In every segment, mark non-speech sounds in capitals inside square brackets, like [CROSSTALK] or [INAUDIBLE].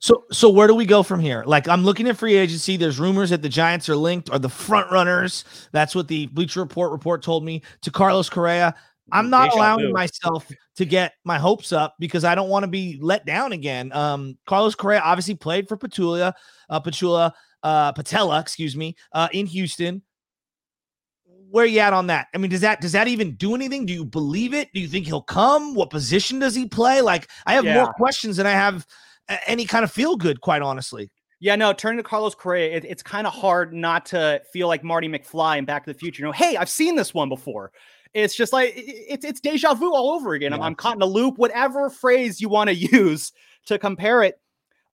So so where do we go from here? Like I'm looking at free agency. There's rumors that the Giants are linked or the front runners. That's what the Bleacher Report report told me to Carlos Correa. I'm not Deja allowing myself to get my hopes up because I don't want to be let down again. Um, Carlos Correa obviously played for Petula, uh, Petula, uh, Patella, excuse me, uh, in Houston. Where you at on that? I mean, does that does that even do anything? Do you believe it? Do you think he'll come? What position does he play? Like, I have Yeah. more questions than I have any kind of feel good, quite honestly. Yeah, no, turning to Carlos Correa, it, it's kind of hard not to feel like Marty McFly in Back to the Future. You know, hey, I've seen this one before. It's just like it's it's deja vu all over again. I'm, I'm caught in a loop. Whatever phrase you want to [LAUGHS] use to compare it,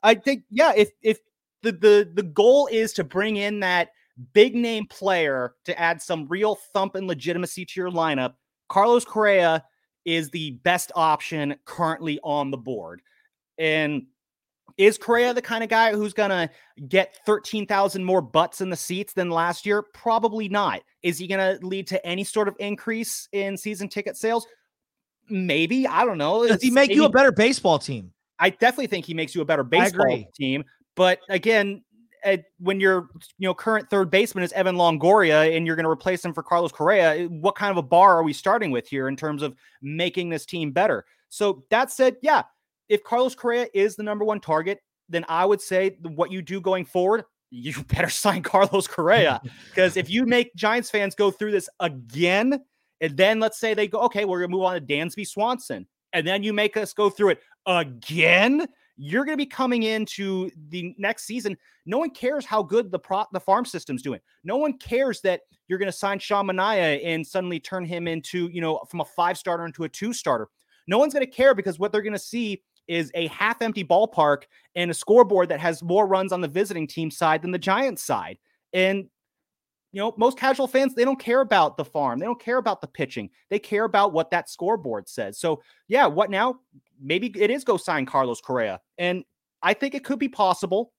I think yeah. If if the the the goal is to bring in that big name player to add some real thump and legitimacy to your lineup, Carlos Correa is the best option currently on the board. And is Correa the kind of guy who's going to get 13,000 more butts in the seats than last year? Probably not. Is he going to lead to any sort of increase in season ticket sales? Maybe. I don't know. Does he It's- make you a better baseball team? I definitely think he makes you a better baseball team. But again, uh, when your you know current third baseman is Evan Longoria and you're going to replace him for Carlos Correa, eh, what kind of a bar are we starting with here in terms of making this team better? So that said, yeah, if Carlos Correa is the number one target, then I would say what you do going forward, you [LAUGHS] better sign Carlos Correa because if you make Giants fans go through this again, and then let's say they go, okay, we're gonna move on to Dansby Swanson, and then you make us go through it again, you're going to be coming into the next season. No one cares how good the pro- the farm system's doing. No one cares that you're going to sign Sean Manaea and suddenly turn him into, you know, from a five starter into a two starter. No one's going to care because what they're going to see is a half empty ballpark and a scoreboard that has more runs on the visiting team side than the Giants side. And you know, most casual fans, they don't care about the farm. They don't care about the pitching. They care about what that scoreboard says. So, yeah, what now? Maybe it is go sign Carlos Correa. And I think it could be possible.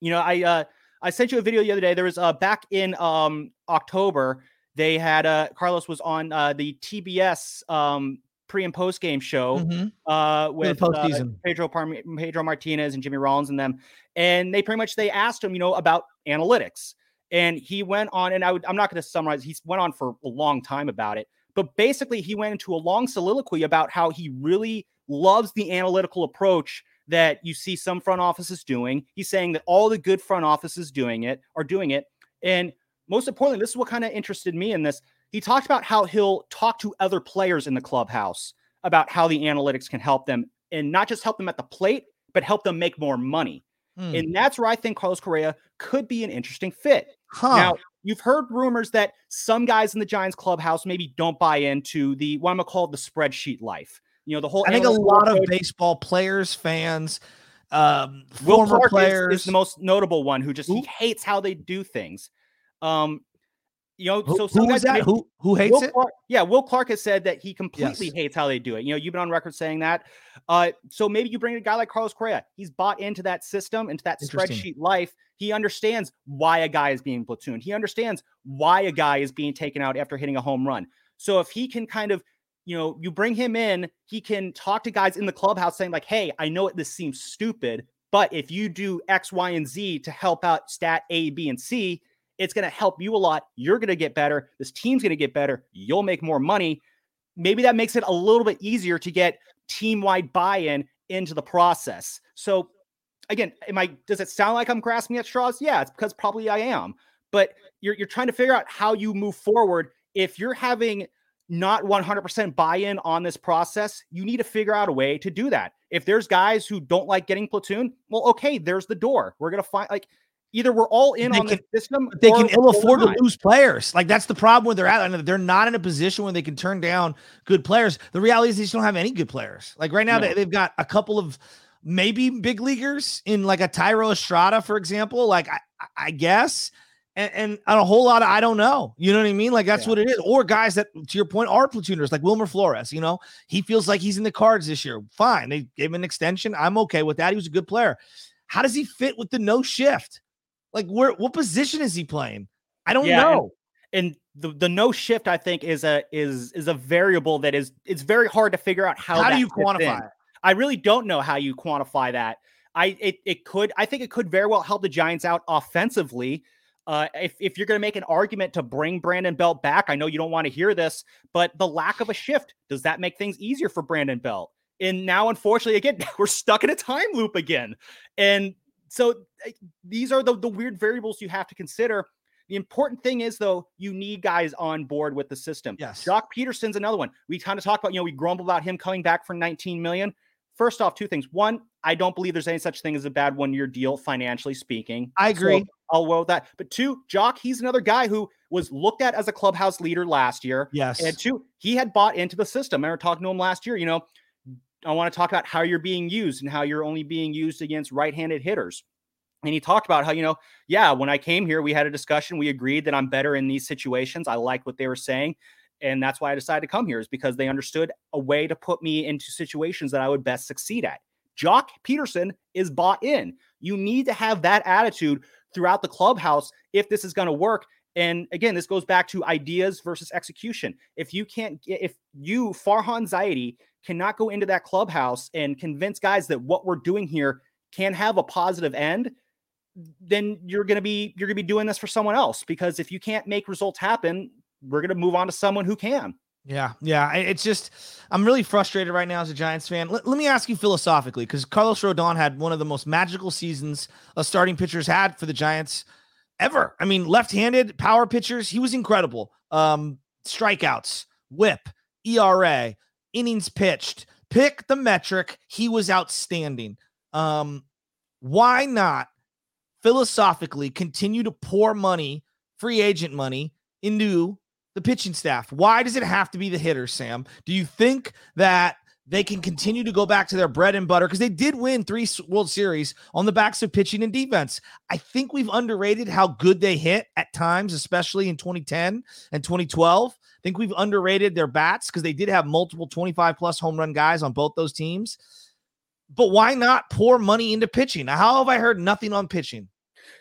You know, I uh I sent you a video the other day. There was uh back in um October, they had uh Carlos was on uh the TBS um pre and post game show Mhm. uh with uh. Pedro Parm- Pedro Martinez and Jimmy Rollins and them, and they pretty much they asked him, you know, about analytics, and he went on, and I would I'm not going to summarize. He went on for a long time about it, but basically he went into a long soliloquy about how he really loves the analytical approach that you see some front offices doing. He's saying that all the good front offices doing it are doing it, and most importantly, this is what kind of interested me in this. He talked about how he'll talk to other players in the clubhouse about how the analytics can help them and not just help them at the plate, but help them make more money. Hmm. And that's where I think Carlos Correa could be an interesting fit. Huh. Now, you've heard rumors that some guys in the Giants clubhouse maybe don't buy into the what I'm gonna call the spreadsheet life. You know, the whole I think a lot of baseball players, fans, um, Will former Clark players. is, the most notable one who just he hates how they do things. Um, you know, who, so who some was guys that? Who who hates Will it? Clark, yeah, Will Clark has said that he completely Yes. hates how they do it. You know, you've been on record saying that. Uh, so maybe you bring in a guy like Carlos Correa. He's bought into that system, into that spreadsheet life. He understands why a guy is being platooned. He understands why a guy is being taken out after hitting a home run. So if he can kind of, you know, you bring him in, he can talk to guys in the clubhouse saying like, "Hey, I know it. this seems stupid, but if you do X, Y, and Z to help out stat A, B, and C, it's going to help you a lot. You're going to get better. This team's going to get better. You'll make more money. Maybe that makes it a little bit easier to get team wide buy in into the process. So, again, am I, does it sound like I'm grasping at straws? Yeah, it's because probably I am. But you're, you're trying to figure out how you move forward. If you're having not 100% buy in on this process, you need to figure out a way to do that. If there's guys who don't like getting platoon, well, okay, there's the door. We're going to find like either we're all in They on can- this system, they can ill afford to lose players. Like that's the problem where they're at. And They're not in a position where they can turn down good players. The reality is they just don't have any good players. Like right now, No. they, they've got a couple of maybe big leaguers in like a Thairo Estrada, for example. Like I, I guess. And, and, a whole lot of I don't know. You know what I mean? Like that's yeah. what it is. Or guys that, to your point, are platooners, like Wilmer Flores. You know, he feels like he's in the cards this year. Fine, they gave him an extension. I'm okay with that. He was a good player. How does he fit with the no shift? Like, where what position is he playing? I don't yeah, know. And, and the, the no shift, I think, is a is is a variable that is it's very hard to figure out how. How do you quantify it? I really don't know how you quantify that. I it, it could I think it could very well help the Giants out offensively. Uh, if, if you're going to make an argument to bring Brandon Belt back, I know you don't want to hear this, but the lack of a shift does that make things easier for Brandon Belt? And now, unfortunately, again, [LAUGHS] we're stuck in a time loop again. And so these are the, the weird variables you have to consider. The important thing is, though, you need guys on board with the system. Yes. Joc Pederson's another one. We kind of talked about, you know, we grumble about him coming back for 19 million. First off, two things. One, I don't believe there's any such thing as a bad one year deal, financially speaking. I agree. So I'll roll with that. But two, Joc, he's another guy who was looked at as a clubhouse leader last year. Yes. And two, he had bought into the system. I remember talking to him last year. You know, I want to talk about how you're being used and how you're only being used against right handed hitters. And he talked about how, you know, yeah, when I came here, we had a discussion. We agreed that I'm better in these situations. I liked what they were saying and that's why I decided to come here is because they understood a way to put me into situations that I would best succeed at. Joc Pederson is bought in. You need to have that attitude throughout the clubhouse if this is going to work. And again, this goes back to ideas versus execution. If you can't, if you, Farhan Zaidi, cannot go into that clubhouse and convince guys that what we're doing here can have a positive end, then you're going to be you're going to be doing this for someone else because if you can't make results happen we're going to move on to someone who can. Yeah, yeah. It's just I'm really frustrated right now as a Giants fan. Let, let me ask you philosophically, because Carlos Rodon had one of the most magical seasons a starting pitchers had for the Giants ever. I mean, left-handed power pitchers, he was incredible. Um, strikeouts, whip, ERA, innings pitched. Pick the metric, he was outstanding. Um, why not philosophically continue to pour money, free agent money, into the pitching staff? Why does it have to be the hitters, Sam? Do you think that they can continue to go back to their bread and butter because they did win three World Series on the backs of pitching and defense. I think we've underrated how good they hit at times, especially in 2010 and 2012. I think we've underrated their bats because they did have multiple 25 plus home run guys on both those teams. But why not pour money into pitching? How have I heard nothing on pitching?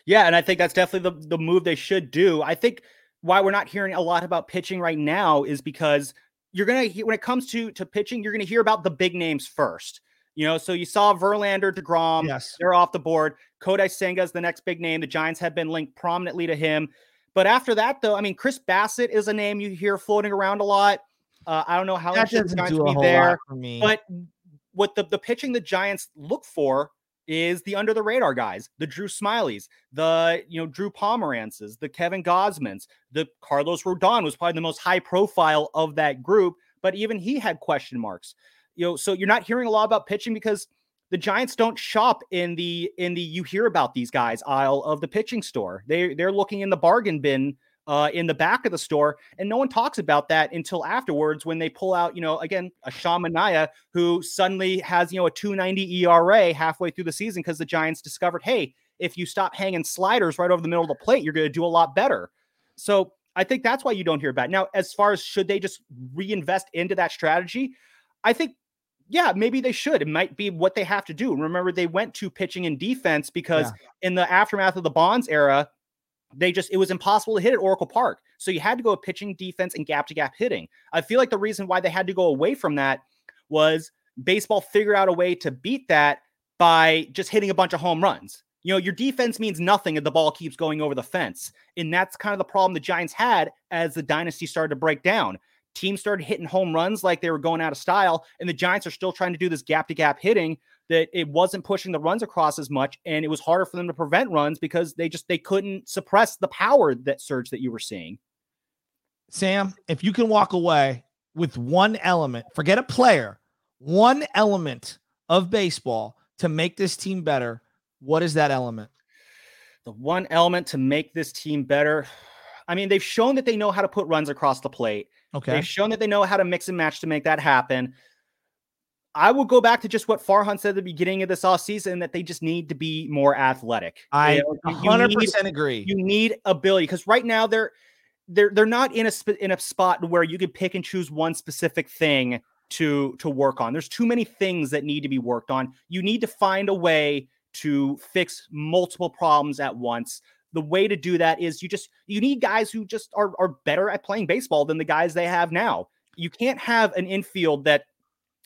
Yeah, and I think that's definitely the, the move they should do. I think why we're not hearing a lot about pitching right now is because you're gonna when it comes to to pitching, you're gonna hear about the big names first. You know, so you saw Verlander, deGrom, yes. they're off the board. Kodai Senga is the next big name. The Giants have been linked prominently to him. But after that, though, I mean, Chris Bassitt is a name you hear floating around a lot. Uh, I don't know how that doesn't do a whole there, lot for me. But what the, the pitching the Giants look for is the under the radar guys, the Drew Smylys, the you know Drew Pomeranzes, the Kevin Gausmans, the Carlos Rodon was probably the most high profile of that group, but even he had question marks. You know, so you're not hearing a lot about pitching because the Giants don't shop in the in the you hear about these guys aisle of the pitching store. They they're looking in the bargain bin uh, in the back of the store. And no one talks about that until afterwards when they pull out, you know, again, a Sean Manaea who suddenly has, you know, a 290 ERA halfway through the season because the Giants discovered, hey, if you stop hanging sliders right over the middle of the plate, you're going to do a lot better. So I think that's why you don't hear about it. Now, as far as should they just reinvest into that strategy, I think yeah, maybe they should. It might be what they have to do. Remember, they went to pitching and defense because yeah. in the aftermath of the Bonds era, they just it was impossible to hit at Oracle Park. So you had to go pitching, defense, and gap to gap hitting. I feel like the reason why they had to go away from that was baseball figured out a way to beat that by just hitting a bunch of home runs. You know, your defense means nothing if the ball keeps going over the fence. And that's kind of the problem the Giants had as the dynasty started to break down. Teams started hitting home runs like they were going out of style, and the Giants are still trying to do this gap to gap hitting that it wasn't pushing the runs across as much and it was harder for them to prevent runs because they just they couldn't suppress the power that surge that you were seeing. Sam, if you can walk away with one element, forget a player, one element of baseball to make this team better, what is that element? The one element to make this team better. I mean, they've shown that they know how to put runs across the plate. Okay. They've shown that they know how to mix and match to make that happen. I will go back to just what Farhan said at the beginning of this off season that they just need to be more athletic. I You know, you- you 100% need- agree. You need ability because right now they're they're they're not in a sp- in a spot where you can pick and choose one specific thing to to work on. There's too many things that need to be worked on. You need to find a way to fix multiple problems at once. The way to do that is you just you need guys who just are are better at playing baseball than the guys they have now. You can't have an infield that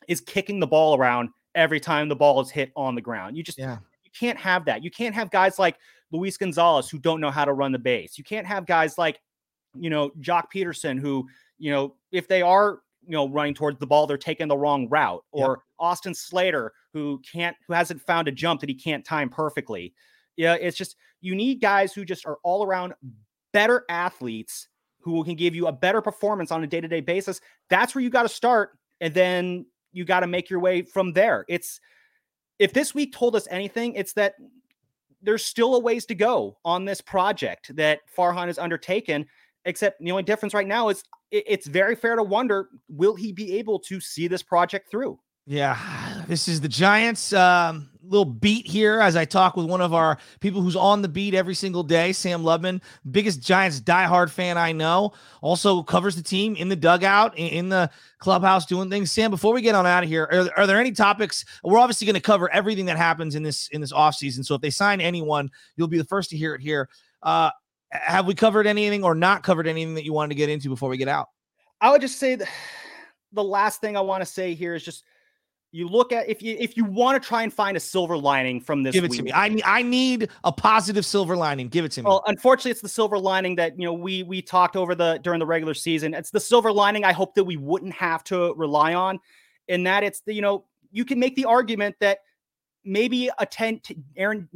is kicking the ball around every time the ball is hit on the ground. You just yeah. you can't have that. You can't have guys like Luis Gonzalez who don't know how to run the base. You can't have guys like, you know, Joc Pederson who, you know, if they are, you know, running towards the ball, they're taking the wrong route, Yep. or Austin Slater who can't, who hasn't found a jump that he can't time perfectly. Yeah, it's just you need guys who just are all around better athletes who can give you a better performance on a day to day basis. That's where you got to start, and then you got to make your way from there. It's if this week told us anything, it's that there's still a ways to go on this project that Farhan has undertaken. Except the only difference right now is it- it's very fair to wonder will he be able to see this project through? Yeah, this is the Giants. Um, little beat here as I talk with one of our people who's on the beat every single day, Sam Lubman, biggest Giants diehard fan I know. Also covers the team in the dugout, in, the clubhouse, doing things. Sam, before we get on out of here, are, are there any topics? We're obviously going to cover everything that happens in this in this offseason. So if they sign anyone, you'll be the first to hear it here. Uh, have we covered anything or not covered anything that you wanted to get into before we get out? I would just say the last thing I want to say here is just you look at if you if you want to try and find a silver lining from this Give it week, to me. I need I need a positive silver lining. Give it to me. Well, unfortunately, it's the silver lining that you know we we talked over the during the regular season. It's the silver lining I hope that we wouldn't have to rely on, in that it's the you know you can make the argument that maybe a ten t- Aaron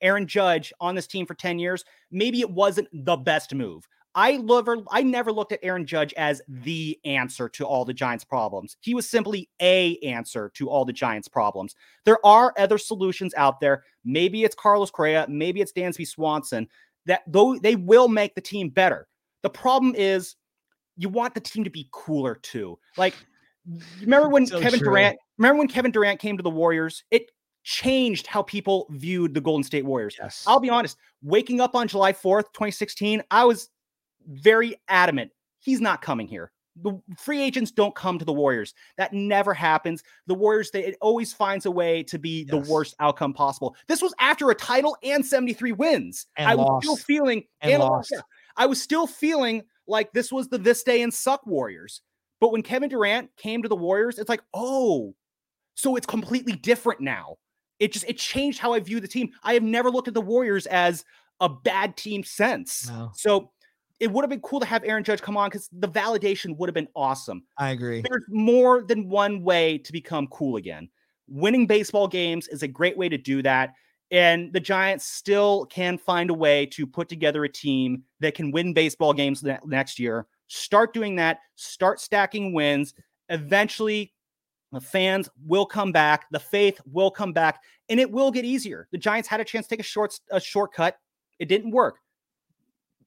Aaron Judge on this team for ten years, maybe it wasn't the best move. I never I never looked at Aaron Judge as the answer to all the Giants' problems. He was simply a answer to all the Giants' problems. There are other solutions out there. Maybe it's Carlos Correa, maybe it's Dansby Swanson that though they will make the team better. The problem is you want the team to be cooler too. Like remember when [LAUGHS] So Kevin true. Durant remember when Kevin Durant came to the Warriors? It changed how people viewed the Golden State Warriors. yes. I'll be honest, waking up on July 4th, 2016, I was very adamant he's not coming here. The free agents don't come to the Warriors. That never happens. The Warriors, they, it always finds a way to be the worst outcome possible. This was after a title and 73 wins. And I was still feeling And and lost. I was still feeling like this was the this day and suck Warriors. But when Kevin Durant came to the Warriors, it's like, oh, so it's completely different now. It just it changed how I view the team. I have never looked at the Warriors as a bad team since. No. So it would have been cool to have Aaron Judge come on because the validation would have been awesome. I agree. There's more than one way to become cool again. Winning baseball games is a great way to do that. And the Giants still can find a way to put together a team that can win baseball games ne- next year. Start doing that, start stacking wins. Eventually, the fans will come back, the faith will come back, and it will get easier. The Giants had a chance to take a short a shortcut. It didn't work.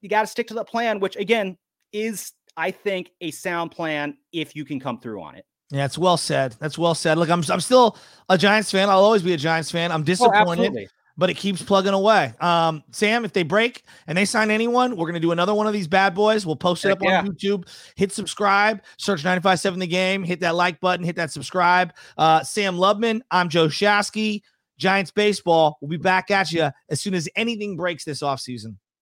You got to stick to the plan, which again is, I think, a sound plan if you can come through on it. Yeah, it's well said. That's well said. Look, I'm I'm still a Giants fan. I'll always be a Giants fan. I'm disappointed, but it keeps plugging away. Um, Sam, if they break and they sign anyone, we're gonna do another one of these bad boys. We'll post it up yeah. on YouTube. Hit subscribe, search 957 the game, hit that like button, hit that subscribe. Uh, Sam Lubman, I'm Joe Shasky. Giants baseball. We'll be back at you as soon as anything breaks this offseason.